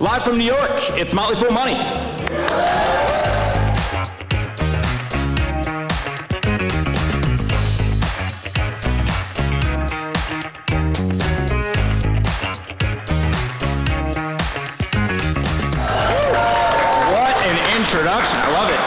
Live from New York, it's Motley Fool Money. What an introduction. I love it.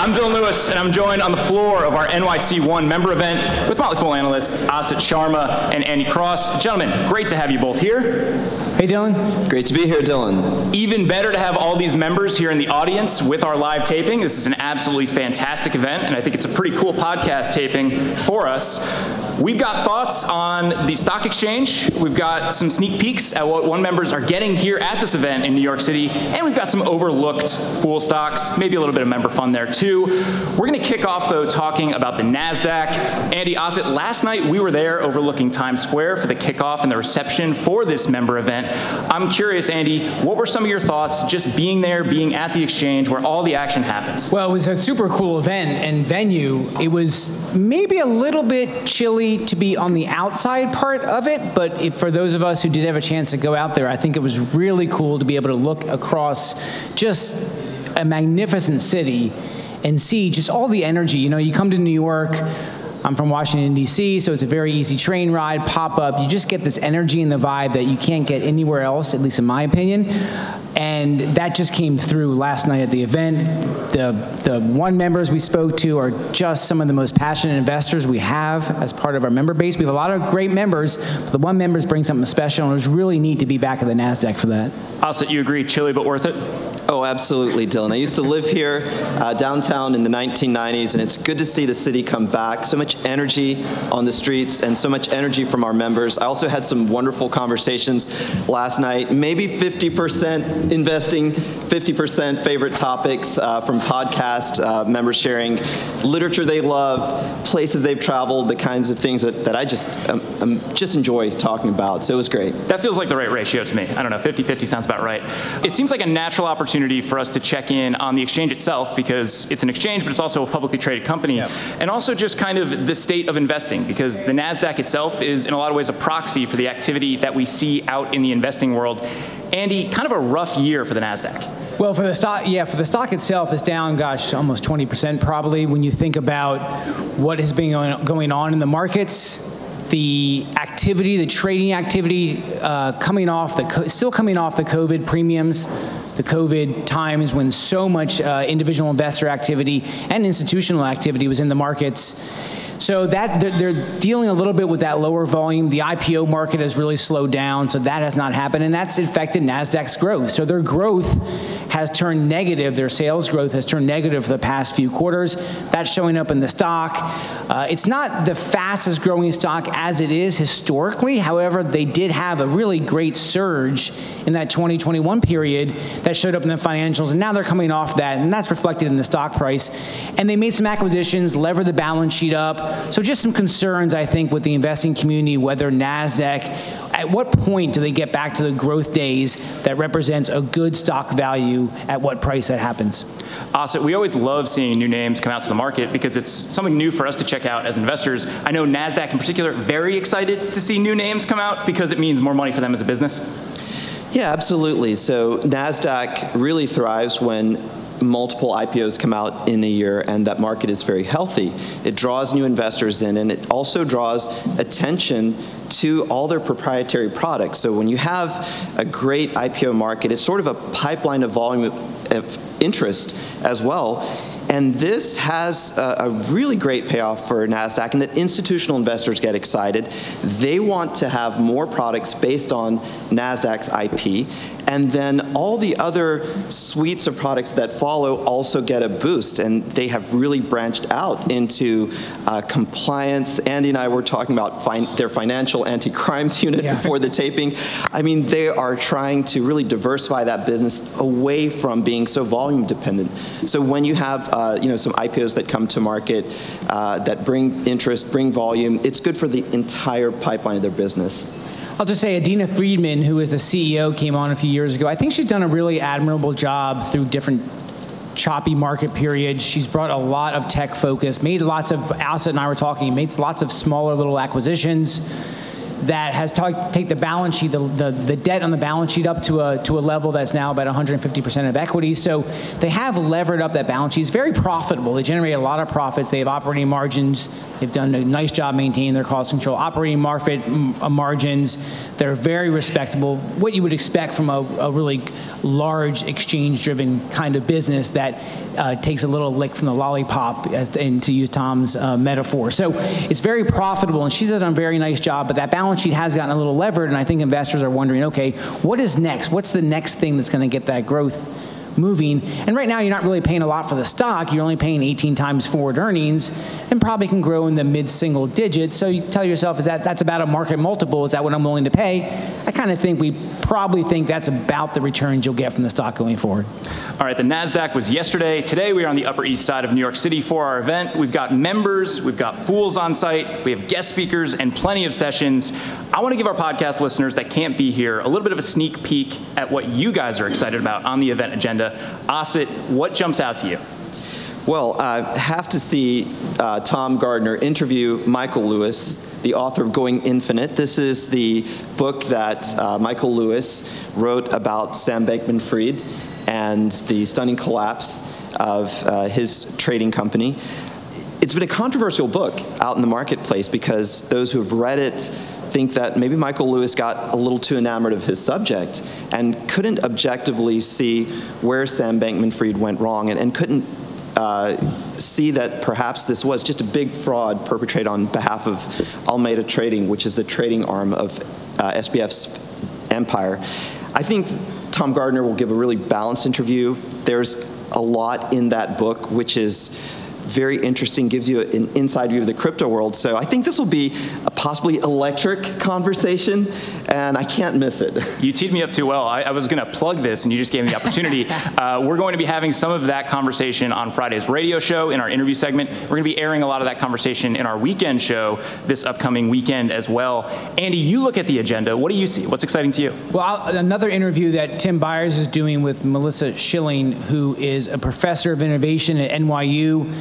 I'm Dylan Lewis, and I'm joined on the floor of our NYC1 member event with Motley Fool analysts Asit Sharma and Andy Cross. Gentlemen, great to have you both here. Hey, Dylan. Great to be here, Dylan. Even better to have all these members here in the audience with our live taping. This is an absolutely fantastic event, and I think it's a pretty cool podcast taping for us. We've got thoughts on the stock exchange. We've got some sneak peeks at what one members are getting here at this event in New York City, and we've got some overlooked fool stocks, maybe a little bit of member fun there too. We're going to kick off though talking about the Nasdaq. Andy Asit, last night we were there overlooking Times Square for the kickoff and the reception for this member event. I'm curious, Andy, what were some of your thoughts just being there, being at the exchange where all the action happens? Well, it was a super cool event and venue. It was maybe a little bit chilly to be on the outside part of it, but if, for those of us who did have a chance to go out there, I think it was really cool to be able to look across just a magnificent city and see just all the energy. You know, you come to New York. I'm from Washington, D.C., so it's a very easy train ride, pop up. You just get this energy and the vibe that you can't get anywhere else, at least in my opinion. And that just came through last night at the event. The, the one members we spoke to are just some of the most passionate investors we have as part of our member base. We have a lot of great members, but the one members bring something special, and it was really neat to be back at the NASDAQ for that. Asit, you agree, chilly but worth it? Oh, absolutely, Dylan. I used to live here uh, downtown in the 1990s, and it's good to see the city come back. So much energy on the streets and so much energy from our members. I also had some wonderful conversations last night. Maybe 50% investing, 50% favorite topics uh, from podcast uh, members sharing literature they love, places they've traveled, the kinds of things that, that I just um, um, just enjoy talking about. So it was great. That feels like the right ratio to me. I don't know, 50 50 sounds about right. It seems like a natural opportunity for us to check in on the exchange itself because it's an exchange, but it's also a publicly traded company. And also just kind of the state of investing because the NASDAQ itself is, in a lot of ways, a proxy for the activity that we see out in the investing world. Andy, kind of a rough year for the NASDAQ. Well, for the stock, yeah, for the stock itself, it's down, gosh, almost 20% probably. When you think about what has been going- on in the markets, the activity, the trading activity, uh, coming off the, still coming off the COVID premiums, the COVID times when so much uh, individual investor activity and institutional activity was in the markets. So that they're dealing a little bit with that lower volume. The IPO market has really slowed down, so that has not happened, and that's affected Nasdaq's growth. So their growth has turned negative. Their sales growth has turned negative for the past few quarters. That's showing up in the stock. Uh, it's not the fastest growing stock as it is historically. However, they did have a really great surge in that 2021 period that showed up in the financials, and now they're coming off that, and that's reflected in the stock price. And they made some acquisitions, levered the balance sheet up. So just some concerns, I think, with the investing community, whether NASDAQ, at what point do they get back to the growth days that represents a good stock value at what price that happens? Asit, we always love seeing new names come out to the market because it's something new for us to check out as investors. I know NASDAQ in particular, very excited to see new names come out because it means more money for them as a business. Yeah, absolutely. So NASDAQ really thrives when multiple IPOs come out in a year and that market is very healthy. It draws new investors in and it also draws attention to all their proprietary products. So when you have a great IPO market, it's sort of a pipeline of volume of interest as well. And this has a, really great payoff for NASDAQ and that institutional investors get excited. They want to have more products based on NASDAQ's IP. And then all the other suites of products that follow also get a boost. And they have really branched out into uh, compliance. Andy and I were talking about fin- their financial anti crimes unit Yeah. before the taping. I mean, they are trying to really diversify that business away from being so volume dependent. So when you have uh, you know, some IPOs that come to market uh, that bring interest, bring volume, it's good for the entire pipeline of their business. I'll just say Adena Friedman, who is the CEO, came on a few years ago. I think she's done a really admirable job through different choppy market periods. She's brought a lot of tech focus, made lots of, Asit and I were talking, made lots of smaller little acquisitions. That has ta- take the balance sheet, the, the, the debt on the balance sheet up to a, to a level that's now about 150% of equity. So they have levered up that balance sheet. It's very profitable. They generate a lot of profits. They have operating margins. They've done a nice job maintaining their cost control. Operating market uh, margins, they're very respectable. What you would expect from a, a really large exchange-driven kind of business that uh, takes a little lick from the lollipop, as, and to use Tom's uh, metaphor. So it's very profitable, and she's done a very nice job. But that balance sheet has gotten a little levered, and I think investors are wondering, okay, what is next? What's the next thing that's going to get that growth? moving. And right now, you're not really paying a lot for the stock. You're only paying 18 times forward earnings, and probably can grow in the mid-single digits. So you tell yourself, is that that's about a market multiple? Is that what I'm willing to pay? I kind of think we probably think that's about the returns you'll get from the stock going forward. All right, the NASDAQ was yesterday. Today we are on the Upper East Side of New York City for our event. We've got members, we've got fools on site, we have guest speakers, and plenty of sessions. I want to give our podcast listeners that can't be here a little bit of a sneak peek at what you guys are excited about on the event agenda. Asit, what jumps out to you? Well, I have to see uh, Tom Gardner interview Michael Lewis, the author of Going Infinite. This is the book that uh, Michael Lewis wrote about Sam Bankman Fried and the stunning collapse of uh, his trading company. It's been a controversial book out in the marketplace because those who have read it think that maybe Michael Lewis got a little too enamored of his subject and couldn't objectively see where Sam Bankman Fried went wrong and, and couldn't uh, see that perhaps this was just a big fraud perpetrated on behalf of Alameda Trading, which is the trading arm of uh, SBF's empire. I think Tom Gardner will give a really balanced interview. There's a lot in that book which is very interesting, gives you an inside view of the crypto world. So I think this will be a possibly electric conversation, and I can't miss it. You teed me up too well. I, I was going to plug this, and you just gave me the opportunity. uh, we're going to be having some of that conversation on Friday's radio show in our interview segment. We're going to be airing a lot of that conversation in our weekend show this upcoming weekend as well. Andy, you look at the agenda. What do you see? What's exciting to you? Well, I'll, another interview that Tim Beyers is doing with Melissa Schilling, who is a professor of innovation at NYU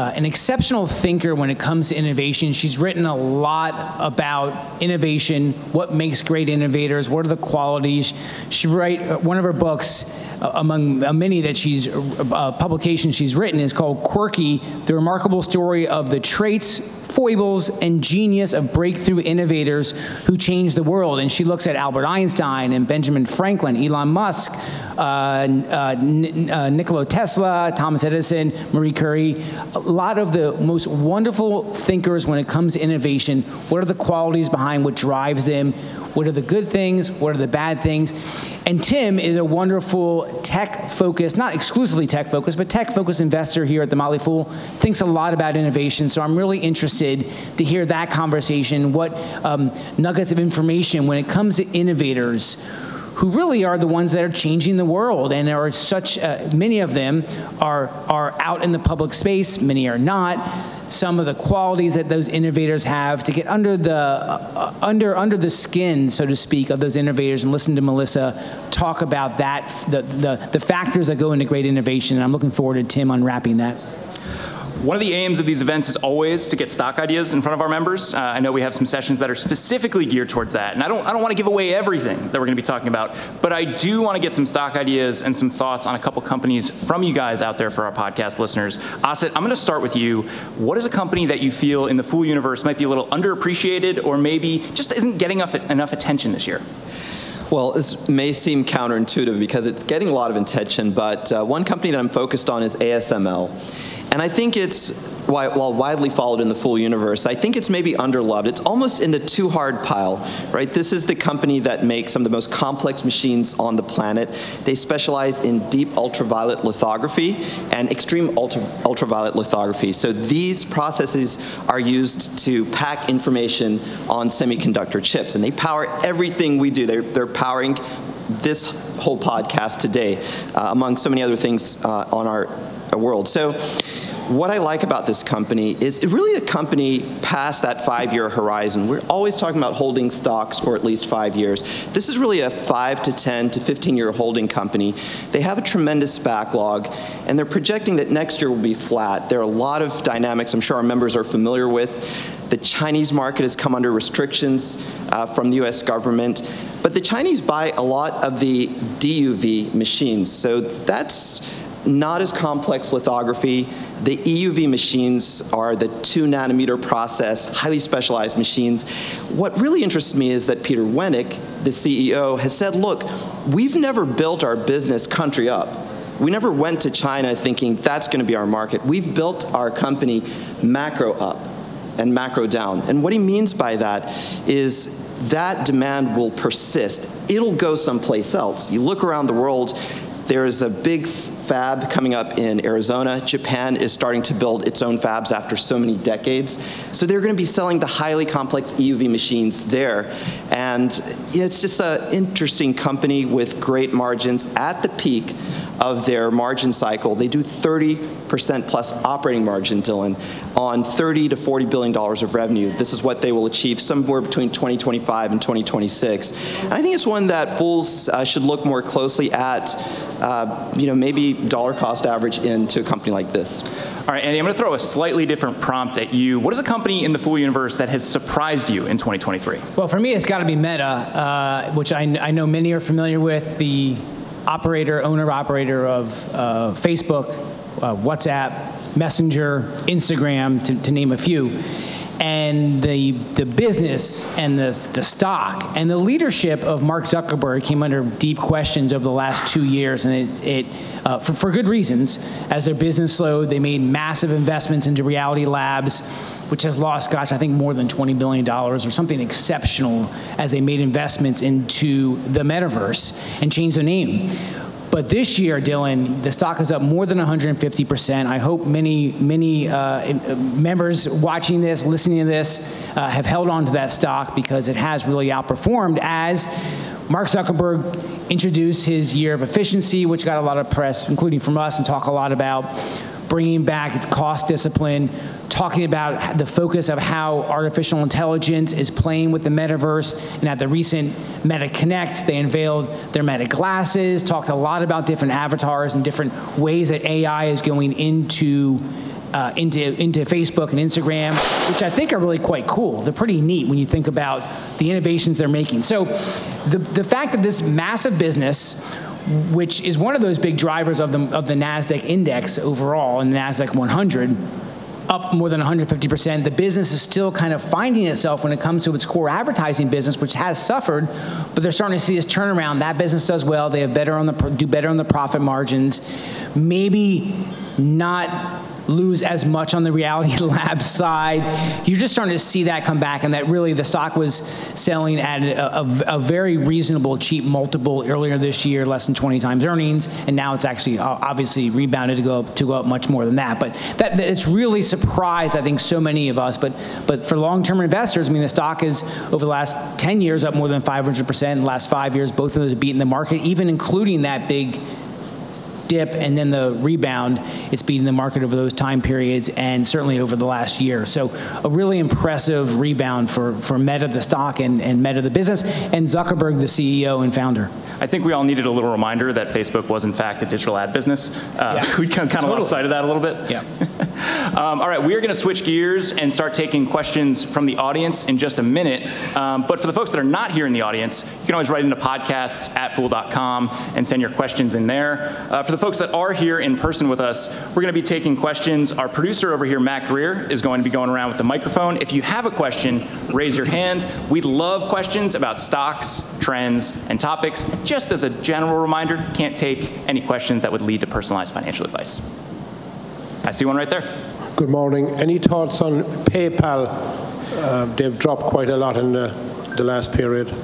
uh, an exceptional thinker when it comes to innovation. She's written a lot about innovation, what makes great innovators, what are the qualities. She write uh, one of her books. Among many that she's uh, publications she's written is called Quirky: The Remarkable Story of the Traits, foibles and genius of breakthrough innovators who changed the world. And she looks at Albert Einstein and Benjamin Franklin, Elon Musk, uh, uh, uh, Nikola Tesla, Thomas Edison, Marie Curie. A lot of the most wonderful thinkers when it comes to innovation. What are the qualities behind what drives them? What are the good things? What are the bad things? And Tim is a wonderful tech focused, not exclusively tech focused, but tech focused investor here at the Motley Fool. Thinks a lot about innovation. So I'm really interested to hear that conversation, what um, nuggets of information when it comes to innovators who really are the ones that are changing the world and there are such uh, many of them are are out in the public space many are not. Some of the qualities that those innovators have to get under the uh, under under the skin so to speak of those innovators and listen to Melissa talk about that the the, the factors that go into great innovation. And I'm looking forward to Tim unwrapping that one of the aims of these events is always to get stock ideas in front of our members. Uh, I know we have some sessions that are specifically geared towards that, and I don't, I don't want to give away everything that we're going to be talking about, but I do want to get some stock ideas and some thoughts on a couple companies from you guys out there for our podcast listeners. Asit, I'm going to start with you. What is a company that you feel in the Fool universe might be a little underappreciated or maybe just isn't getting enough, enough attention this year? Well, this may seem counterintuitive because it's getting a lot of attention, but uh, one company that I'm focused on is ASML. And I think it's, while widely followed in the full universe, I think it's maybe underloved. It's almost in the too hard pile, right? This is the company that makes some of the most complex machines on the planet. They specialize in deep ultraviolet lithography and extreme ultra, ultraviolet lithography. So these processes are used to pack information on semiconductor chips, and they power everything we do. They're, they're powering this whole podcast today, uh, among so many other things uh, on our world. So what I like about this company is it really a company past that five-year horizon. We're always talking about holding stocks for at least five years. This is really a five to 10 to 15-year holding company. They have a tremendous backlog, and they're projecting that next year will be flat. There are a lot of dynamics I'm sure our members are familiar with The Chinese market has come under restrictions uh, from the US government. But the Chinese buy a lot of the DUV machines. So that's not as complex lithography. The EUV machines are the two nanometer process, highly specialized machines. What really interests me is that Peter Wennink, the CEO, has said, look, we've never built our business country up. We never went to China thinking that's going to be our market. We've built our company macro up and macro down. And what he means by that is that demand will persist. It'll go someplace else. You look around the world, there's a big fab coming up in Arizona. Japan is starting to build its own fabs after so many decades. So they're going to be selling the highly complex EUV machines there. And it's just an interesting company with great margins at the peak of their margin cycle. They do 30% plus operating margin, Dylan, on 30 to 40 billion dollars of revenue. This is what they will achieve somewhere between 2025 and 2026. And I think it's one that fools uh, should look more closely at, uh, you know, maybe dollar cost average into a company like this. All right, Andy, I'm going to throw a slightly different prompt at you. What is a company in the Fool universe that has surprised you in 2023? Well, for me, it's got to be Meta, uh, which I, I know many are familiar with. The operator, owner operator of uh, Facebook, uh, WhatsApp, Messenger, Instagram, to, to, name a few. And the, the business and the, the stock and the leadership of Mark Zuckerberg came under deep questions over the last two years, and it, it uh, for, for good reasons. As their business slowed, they made massive investments into Reality Labs which has lost, gosh, I think more than $20 billion or something exceptional as they made investments into the metaverse and changed the name. But this year, Dylan, the stock is up more than 150%. I hope many, many uh, members watching this, listening to this, uh, have held on to that stock because it has really outperformed as Mark Zuckerberg introduced his year of efficiency, which got a lot of press, including from us, and talk a lot about bringing back cost discipline, talking about the focus of how artificial intelligence is playing with the metaverse. And at the recent Meta Connect, they unveiled their Meta glasses, talked a lot about different avatars and different ways that AI is going into uh, into, into Facebook and Instagram, which I think are really quite cool. They're pretty neat when you think about the innovations they're making. So the, the fact that this massive business, which is one of those big drivers of the, of the NASDAQ index overall and the NASDAQ 100, up more than 150%. The business is still kind of finding itself when it comes to its core advertising business, which has suffered, but they're starting to see this turnaround. That business does well. They have better on the do better on the profit margins. Maybe not lose as much on the Reality lab side. You're just starting to see that come back, and that really the stock was selling at a, a, a, very reasonable, cheap multiple earlier this year, less than 20 times earnings, and now it's actually uh, obviously rebounded to go up, to go up much more than that. But that, that it's really surprised I think so many of us. But but for long-term investors, I mean the stock is over the last 10 years up more than 500 percent. The last five years, both of those have beaten the market, even including that big dip and then the rebound, it's beating the market over those time periods and certainly over the last year. So a really impressive rebound for, for Meta, the stock, and, and Meta, the business, and Zuckerberg, the CEO and founder. I think we all needed a little reminder that Facebook was, in fact, a digital ad business. Uh, yeah. We kind of totally. lost sight of that a little bit. Yeah. um, all right, we are going to switch gears and start taking questions from the audience in just a minute. Um, but for the folks that are not here in the audience, you can always write into podcasts at fool.com and send your questions in there. Uh, for the folks that are here in person with us, we're going to be taking questions. Our producer over here, Matt Greer, is going to be going around with the microphone. If you have a question, raise your hand. We love questions about stocks, trends, and topics. Just as a general reminder, can't take any questions that would lead to personalized financial advice. I see one right there. Good morning. Any thoughts on PayPal? Uh, they've dropped quite a lot in the, the last period.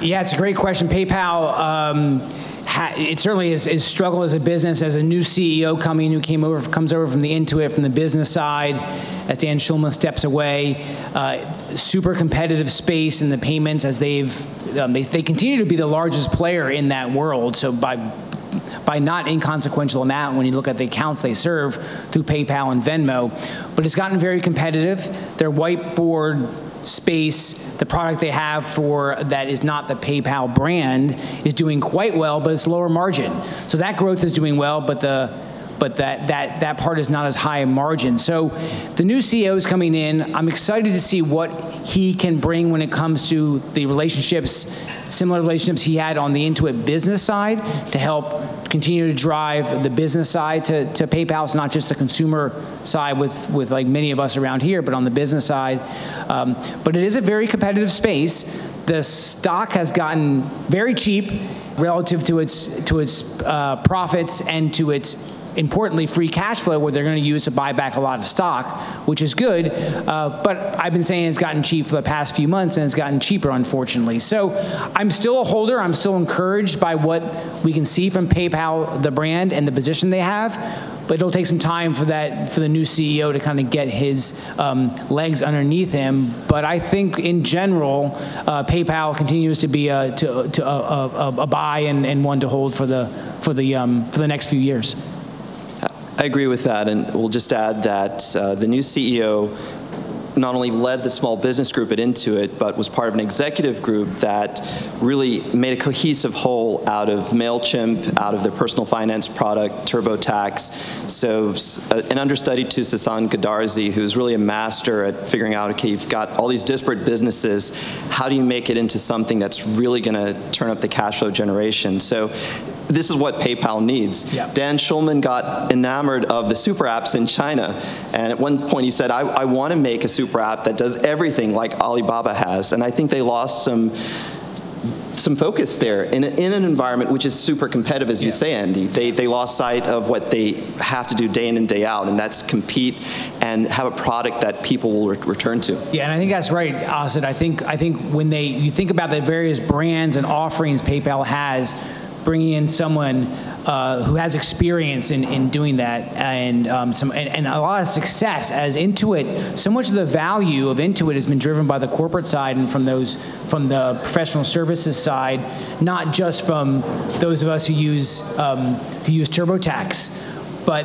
Yeah, it's a great question. PayPal. Um, it certainly is, is struggled as a business as a new CEO coming who came over comes over from the Intuit from the business side as Dan Schulman steps away. Uh, super competitive space in the payments as they've um, they, they continue to be the largest player in that world. So by by not inconsequential amount when you look at the accounts they serve through PayPal and Venmo. But it's gotten very competitive. Their whiteboard space, the product they have for that is not the PayPal brand is doing quite well, but it's lower margin. So that growth is doing well, but the but that, that, that part is not as high in margin. So the new CEO is coming in. I'm excited to see what he can bring when it comes to the relationships, similar relationships he had on the Intuit business side to help continue to drive the business side to, to PayPal. It's not just the consumer side with, with like many of us around here, but on the business side. Um, but it is a very competitive space. The stock has gotten very cheap relative to its, to its uh, profits and to its importantly, free cash flow, where they're going to use to buy back a lot of stock, which is good. Uh, but I've been saying it's gotten cheap for the past few months, and it's gotten cheaper, unfortunately. So I'm still a holder. I'm still encouraged by what we can see from PayPal, the brand, and the position they have. But it'll take some time for that for the new CEO to kind of get his um, legs underneath him. But I think in general, uh, PayPal continues to be a, to, to a, a, a buy and, and one to hold for the for the um, for the next few years. I agree with that, and we'll just add that uh, the new CEO not only led the small business group at Intuit, but was part of an executive group that really made a cohesive whole out of MailChimp, out of their personal finance product, TurboTax. So uh, an understudy to Sasan Goodarzi, who's really a master at figuring out, okay, you've got all these disparate businesses, how do you make it into something that's really going to turn up the cash flow generation? So this is what PayPal needs. Yeah. Dan Schulman got enamored of the super apps in China. And at one point he said, I, I want to make a super app that does everything like Alibaba has. And I think they lost some some focus there in, a, in an environment which is super competitive, as you say, Andy. They, they lost sight of what they have to do day in and day out, and that's compete and have a product that people will re- return to. Yeah, and I think that's right, Asit. I think I think when they you think about the various brands and offerings PayPal has, bringing in someone uh, who has experience in, in doing that and um, some and, and a lot of success as Intuit. So much of the value of Intuit has been driven by the corporate side and from those from the professional services side, not just from those of us who use um, who use TurboTax, but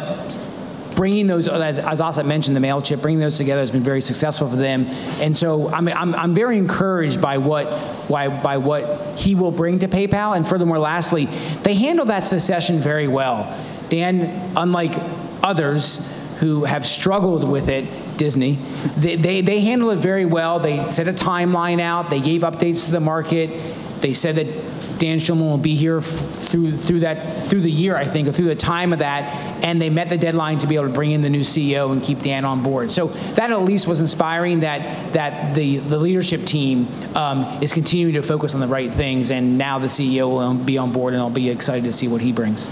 bringing those, as, as Asit mentioned, the MailChimp, bringing those together has been very successful for them. And so I'm, I'm, I'm very encouraged by what, why, by what he will bring to PayPal. And furthermore, lastly, they handle that succession very well. Dan, unlike others who have struggled with it, Disney, they, they, they handle it very well. They set a timeline out, they gave updates to the market, they said that Dan Schulman will be here f- through through that through the year, I think, or through the time of that, and they met the deadline to be able to bring in the new CEO and keep Dan on board. So that at least was inspiring. That that the the leadership team um, is continuing to focus on the right things, and now the CEO will be on board, and I'll be excited to see what he brings.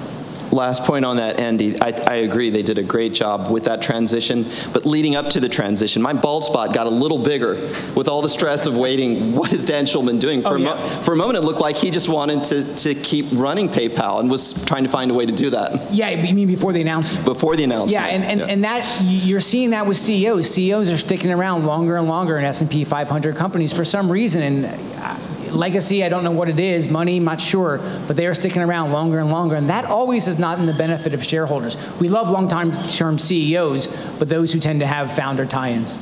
Last point on that, Andy. I, I agree. They did a great job with that transition. But leading up to the transition, my bald spot got a little bigger with all the stress of waiting. What is Dan Schulman doing? For, Oh, a, mo- for a moment, it looked like he just wanted to, to keep running PayPal and was trying to find a way to do that Yeah, you mean before the announcement? before the announcement. Yeah, and, and, and that you're seeing that with CEOs. CEOs are sticking around longer and longer in S&P 500 companies for some reason. And uh, legacy, I don't know what it is. Money, not sure. But they are sticking around longer and longer, and that always is not in the benefit of shareholders. We love long-term CEOs, but those who tend to have founder tie-ins.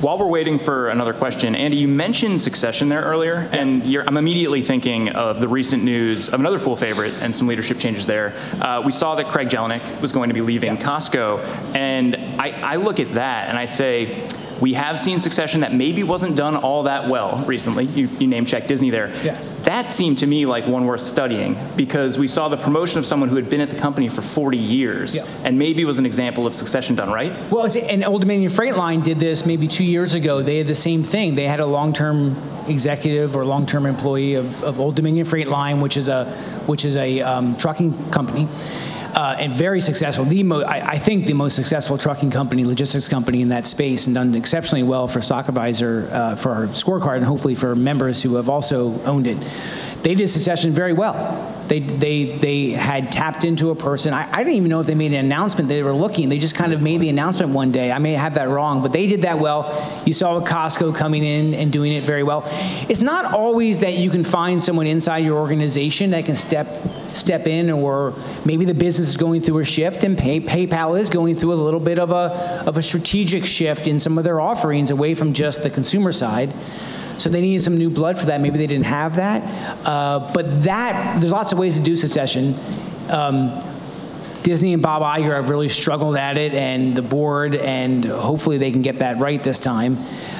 While we're waiting for another question, Andy, you mentioned succession there earlier, and you're, I'm immediately thinking of the recent news of another full favorite and some leadership changes there. Uh, we saw that Craig Jelinek was going to be leaving Costco, and I, I look at that and I say, we have seen succession that maybe wasn't done all that well recently. You, you name check Disney there. Yeah. That seemed to me like one worth studying because we saw the promotion of someone who had been at the company for 40 years Yeah. and maybe was an example of succession done right. Well, and Old Dominion Freight Line did this maybe two years ago. They had the same thing. They had a long-term executive or long-term employee of, of Old Dominion Freight Line, which is a which is a um, trucking company, uh, and very successful. The mo- I, I think the most successful trucking company, logistics company in that space, and done exceptionally well for Stock Advisor uh, for our scorecard, and hopefully for members who have also owned it. They did succession very well. They, they, they had tapped into a person. I, I didn't even know if they made an announcement they were looking. They just kind of made the announcement one day. I may have that wrong, but they did that well. You saw Costco coming in and doing it very well. It's not always that you can find someone inside your organization that can step step in, or maybe the business is going through a shift, and Pay, PayPal is going through a little bit of a of a strategic shift in some of their offerings away from just the consumer side. So they needed some new blood for that. Maybe they didn't have that. Uh, but that, there's lots of ways to do succession. Um, Disney and Bob Iger have really struggled at it, and the board, and hopefully they can get that right this time.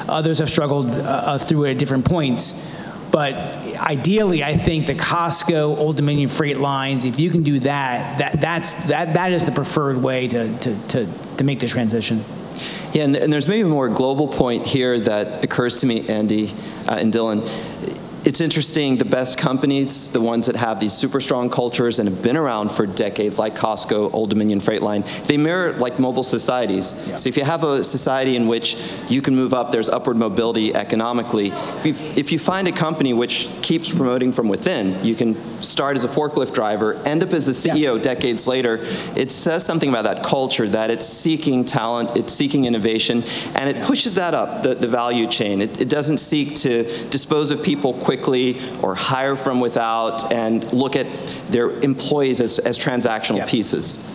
Others have struggled uh, uh, through it at different points. But ideally, I think the Costco, Old Dominion freight lines, if you can do that, that, that's, that, that is the preferred way to, to, to, to make the transition. Yeah, and, there's maybe a more global point here that occurs to me, Andy uh, and Dylan. It's interesting, the best companies, the ones that have these super strong cultures and have been around for decades, like Costco, Old Dominion Freight Line, they mirror like mobile societies. Yeah. So if you have a society in which you can move up, there's upward mobility economically. If you, if you find a company which keeps promoting from within, you can start as a forklift driver, end up as the CEO yeah. decades later. It says something about that culture, that it's seeking talent, it's seeking innovation, and it pushes that up the, the value chain. It, it doesn't seek to dispose of people quickly or hire from without and look at their employees as, as transactional yeah. pieces.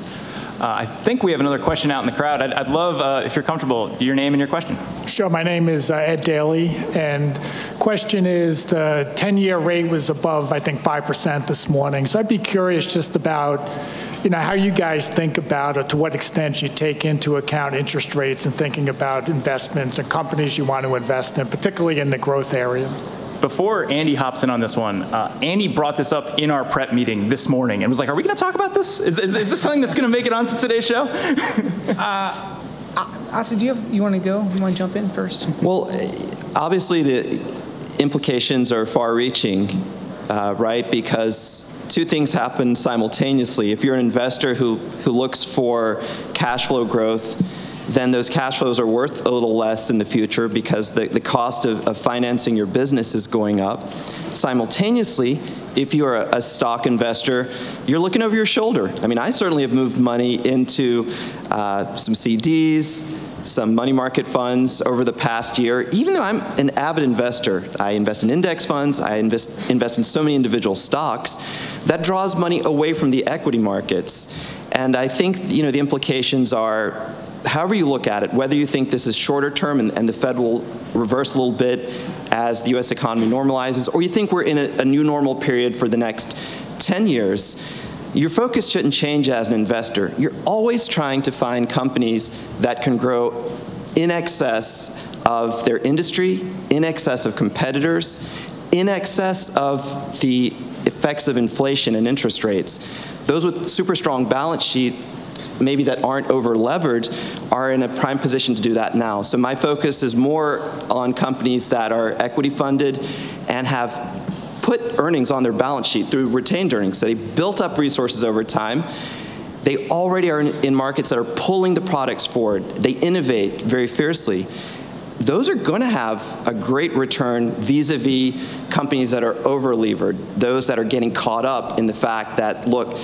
Uh, I think we have another question out in the crowd. I'd, I'd love, uh, if you're comfortable, your name and your question. Sure. My name is uh, Ed Daly, and question is the 10-year rate was above, I think, 5% this morning. So I'd be curious just about, you know, how you guys think about, or to what extent you take into account interest rates and thinking about investments and companies you want to invest in, particularly in the growth area before Andy hops in on this one, uh, Andy brought this up in our prep meeting this morning and was like, "Are we going to talk about this? Is, is, is this something that's going to make it onto today's show?" uh, Asit, do you have, you want to go? You want to jump in first? Well, obviously the implications are far-reaching, uh, right? Because two things happen simultaneously. If you're an investor who who looks for cash flow growth then those cash flows are worth a little less in the future because the, the cost of, of financing your business is going up. Simultaneously, if you're a, a, stock investor, you're looking over your shoulder. I mean, I certainly have moved money into uh, some CDs, some money market funds over the past year. Even though I'm an avid investor, I invest in index funds, I invest, invest in so many individual stocks, that draws money away from the equity markets. And I think you know the implications are however you look at it, whether you think this is shorter term and, and the Fed will reverse a little bit as the US economy normalizes, or you think we're in a, a new normal period for the next 10 years, your focus shouldn't change as an investor. You're always trying to find companies that can grow in excess of their industry, in excess of competitors, in excess of the effects of inflation and interest rates. Those with super strong balance sheets maybe that aren't over levered are in a prime position to do that now. So my focus is more on companies that are equity funded and have put earnings on their balance sheet through retained earnings. So they built up resources over time. They already are in markets that are pulling the products forward. They innovate very fiercely. Those are going to have a great return vis-a-vis companies that are over levered, those that are getting caught up in the fact that, look,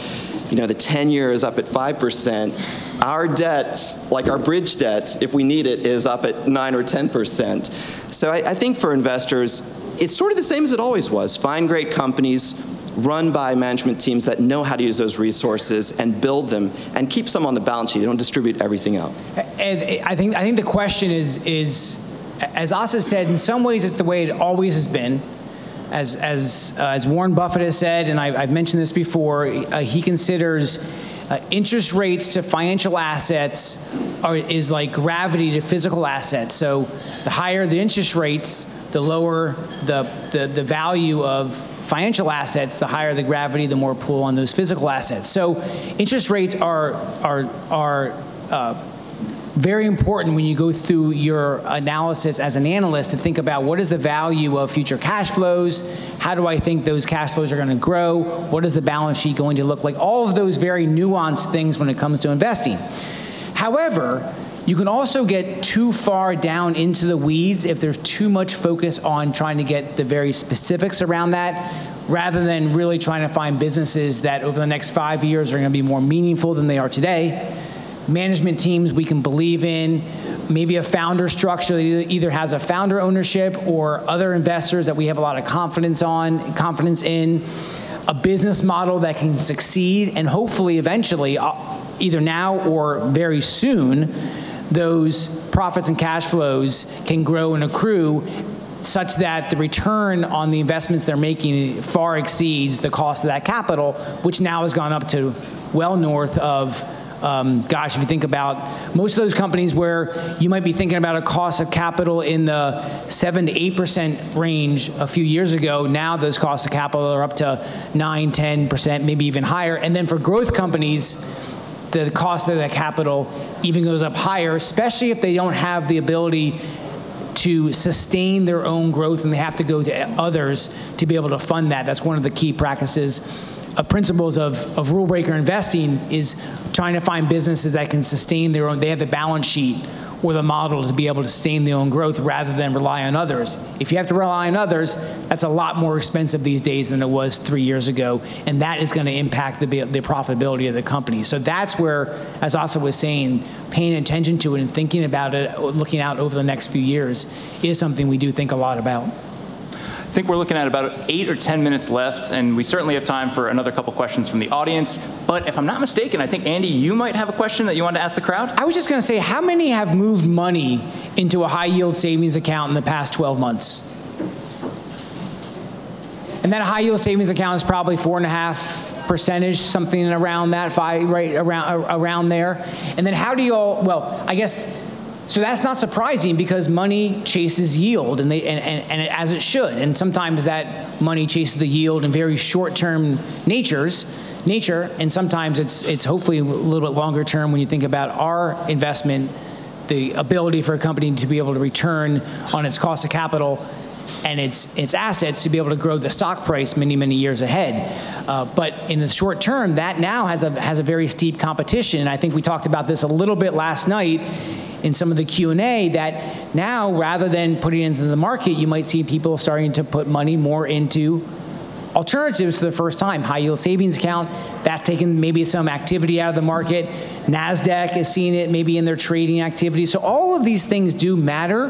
you know, the 10 year is up at 5%. Our debt, like our bridge debt, if we need it, is up at 9 or 10%. So I, I think for investors, it's sort of the same as it always was. Find great companies, run by management teams that know how to use those resources and build them and keep some on the balance sheet. They don't distribute everything out. And I think I think the question is is as Asit said, in some ways it's the way it always has been as, as, uh, as Warren Buffett has said, and I, have mentioned this before, uh, he considers uh, interest rates to financial assets are, is like gravity to physical assets. So the higher the interest rates, the lower the, the, the value of financial assets, the higher the gravity, the more pull on those physical assets. So interest rates are, are, are uh, very important when you go through your analysis as an analyst to think about what is the value of future cash flows, how do I think those cash flows are going to grow, what is the balance sheet going to look like, all of those very nuanced things when it comes to investing. However, you can also get too far down into the weeds if there's too much focus on trying to get the very specifics around that rather than really trying to find businesses that over the next five years are going to be more meaningful than they are today management teams we can believe in, maybe a founder structure that either has a founder ownership or other investors that we have a lot of confidence on, confidence in, a business model that can succeed, and hopefully eventually, uh, either now or very soon, those profits and cash flows can grow and accrue such that the return on the investments they're making far exceeds the cost of that capital, which now has gone up to well north of um, gosh, if you think about most of those companies where you might be thinking about a cost of capital in the 7 to 8% range a few years ago, now those costs of capital are up to 9, 10%, maybe even higher. And then for growth companies, the cost of that capital even goes up higher, especially if they don't have the ability to sustain their own growth and they have to go to others to be able to fund that. That's one of the key practices uh, principles of, of rule breaker investing is trying to find businesses that can sustain their own, they have the balance sheet or the model to be able to sustain their own growth rather than rely on others. If you have to rely on others, that's a lot more expensive these days than it was three years ago, and that is going to impact the, the profitability of the company. So that's where, as Asit was saying, paying attention to it and thinking about it, looking out over the next few years, is something we do think a lot about. I think we're looking at about eight or 10 minutes left, and we certainly have time for another couple questions from the audience. But if I'm not mistaken, I think, Andy, you might have a question that you wanted to ask the crowd? I was just going to say, how many have moved money into a high yield savings account in the past 12 months? And that high yield savings account is probably four and a half percentage, something around that, five, right around around there. And then how do you all? Well, I guess so that's not surprising because money chases yield, and, they, and, and, and as it should. And sometimes that money chases the yield in very short-term natures, nature, and sometimes it's, it's hopefully a little bit longer term when you think about our investment, the ability for a company to be able to return on its cost of capital and its, its assets to be able to grow the stock price many, many years ahead. Uh, but in the short term, that now has a, has a very steep competition. And I think we talked about this a little bit last night in some of the Q&A that now rather than putting it into the market, you might see people starting to put money more into alternatives for the first time. High yield savings account, that's taken maybe some activity out of the market. NASDAQ is seeing it maybe in their trading activity. So all of these things do matter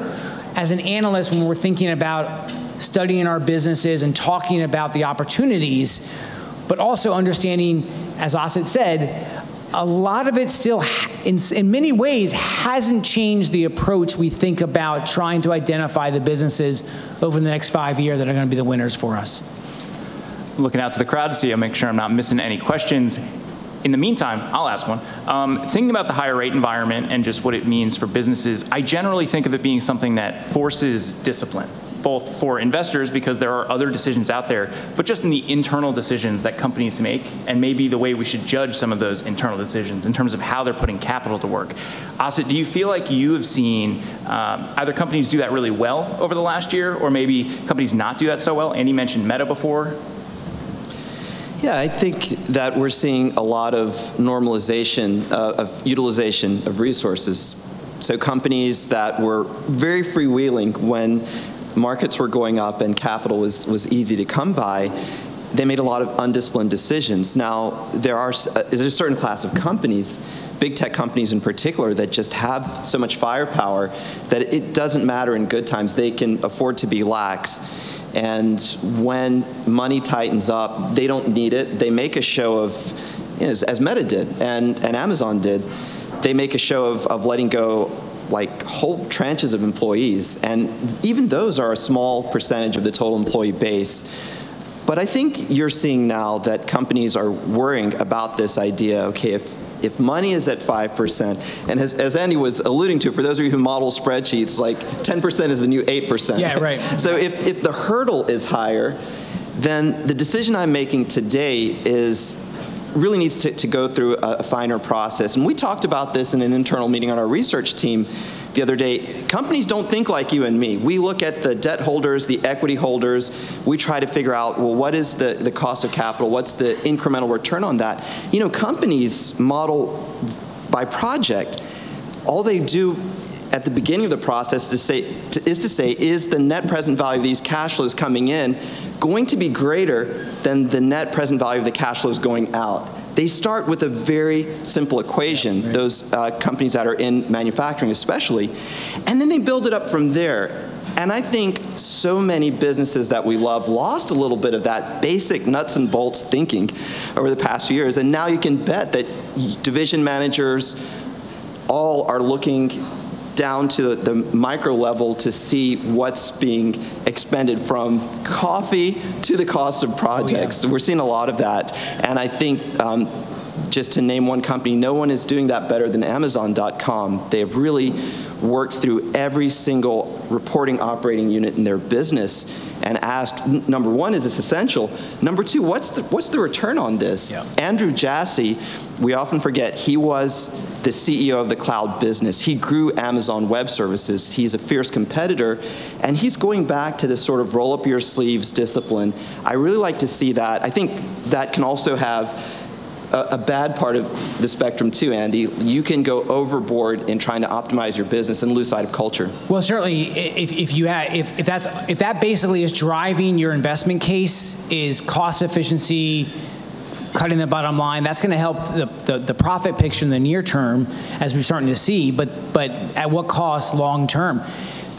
as an analyst when we're thinking about studying our businesses and talking about the opportunities, but also understanding, as Asit said, a lot of it still, in, in many ways, hasn't changed the approach we think about trying to identify the businesses over the next five years that are going to be the winners for us. Looking out to the crowd to see, I'll make sure I'm not missing any questions. In the meantime, I'll ask one. Um, thinking about the higher rate environment and just what it means for businesses, I generally think of it being something that forces discipline both for investors because there are other decisions out there, but just in the internal decisions that companies make, and maybe the way we should judge some of those internal decisions in terms of how they're putting capital to work. Asit, do you feel like you have seen um, either companies do that really well over the last year, or maybe companies not do that so well? Andy mentioned Meta before. Yeah, I think that we're seeing a lot of normalization uh, of utilization of resources. So companies that were very freewheeling when markets were going up and capital was, was easy to come by, they made a lot of undisciplined decisions. Now, there are uh, there's a certain class of companies, big tech companies in particular, that just have so much firepower that it doesn't matter in good times. They can afford to be lax. And when money tightens up, they don't need it. They make a show of, you know, as, as Meta did and, and Amazon did, they make a show of, of letting go like whole tranches of employees, and even those are a small percentage of the total employee base. But I think you're seeing now that companies are worrying about this idea, okay, if if money is at 5%, and as, as, Andy was alluding to, for those of you who model spreadsheets, like 10% is the new 8%. Yeah, right. so if, if the hurdle is higher, then the decision I'm making today is really needs to, to go through a, finer process. And we talked about this in an internal meeting on our research team the other day. Companies don't think like you and me. We look at the debt holders, the equity holders. We try to figure out, well, what is the, the cost of capital? What's the incremental return on that? You know, companies model by project. All they do at the beginning of the process to say, to, is to say, is the net present value of these cash flows coming in going to be greater than the net present value of the cash flows going out? They start with a very simple equation, right. those uh, companies that are in manufacturing especially, and then they build it up from there. And I think so many businesses that we love lost a little bit of that basic nuts and bolts thinking over the past few years. And now you can bet that division managers all are looking down to the micro level to see what's being expended from coffee to the cost of projects. We're seeing a lot of that. And I think um, just to name one company, no one is doing that better than Amazon.com. They have really worked through every single reporting operating unit in their business and asked, number one, is this essential? Number two, what's the, what's the return on this? Yeah. Andrew Jassy, we often forget, he was the CEO of the cloud business. He grew Amazon Web Services. He's a fierce competitor, and he's going back to this sort of roll up your sleeves discipline. I really like to see that. I think that can also have a, a bad part of the spectrum too, Andy. You can go overboard in trying to optimize your business and lose sight of culture. Well, certainly, if, if you if, if that's if that basically is driving your investment case is cost efficiency, cutting the bottom line, that's going to help the, the, the profit picture in the near term, as we're starting to see. But but at what cost long term?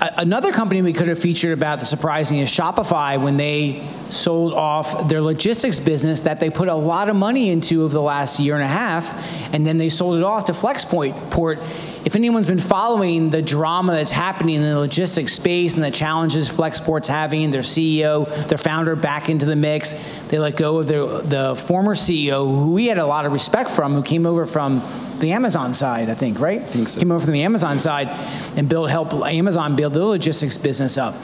Another company we could have featured about the surprising is Shopify when they sold off their logistics business that they put a lot of money into over the last year and a half, and then they sold it off to Flexport. Port. If anyone's been following the drama that's happening in the logistics space and the challenges Flexport's having, their CEO, their founder back into the mix, they let go of their, the former CEO, who we had a lot of respect from, who came over from the Amazon side, I think, right? I think so. Came over from the Amazon side and build, help Amazon build the logistics business up.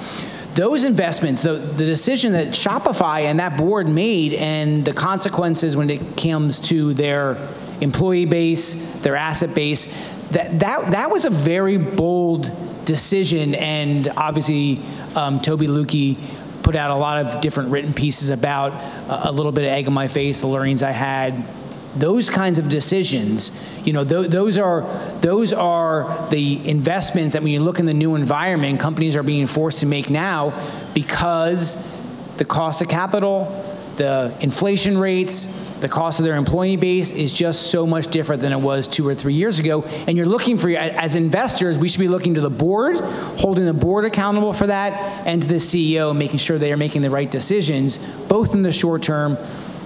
Those investments, the, the decision that Shopify and that board made, and the consequences when it comes to their employee base, their asset base, that, that, that was a very bold decision. And obviously, um, Tobi Lütke put out a lot of different written pieces about uh, a little bit of egg on my face, the learnings I had, those kinds of decisions you know th- those are those are the investments that when you look in the new environment companies are being forced to make now because the cost of capital the inflation rates the cost of their employee base is just so much different than it was two or three years ago and you're looking for as investors we should be looking to the board holding the board accountable for that and to the ceo making sure they are making the right decisions both in the short term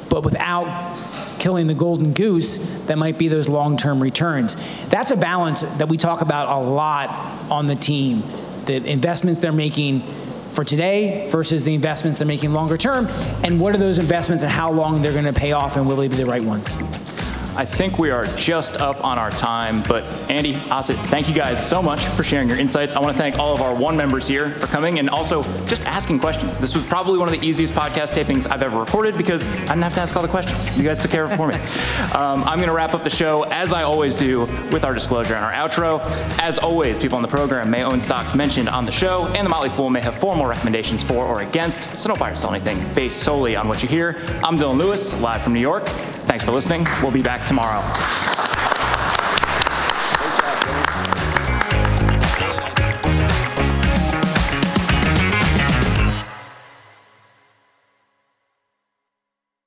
but without killing the golden goose that might be those long-term returns. That's a balance that we talk about a lot on the team. The investments they're making for today versus the investments they're making longer term, and what are those investments and how long they're going to pay off, and will they be the right ones? I think we are just up on our time, but Andy, Asit, thank you guys so much for sharing your insights. I want to thank all of our one members here for coming and also just asking questions. This was probably one of the easiest podcast tapings I've ever recorded because I didn't have to ask all the questions. You guys took care of it for me. Um, I'm going to wrap up the show, as I always do, with our disclosure and our outro. As always, people on the program may own stocks mentioned on the show, and the Motley Fool may have formal recommendations for or against, so don't buy or sell anything based solely on what you hear. I'm Dylan Lewis, live from New York. Thanks for listening. We'll be back tomorrow.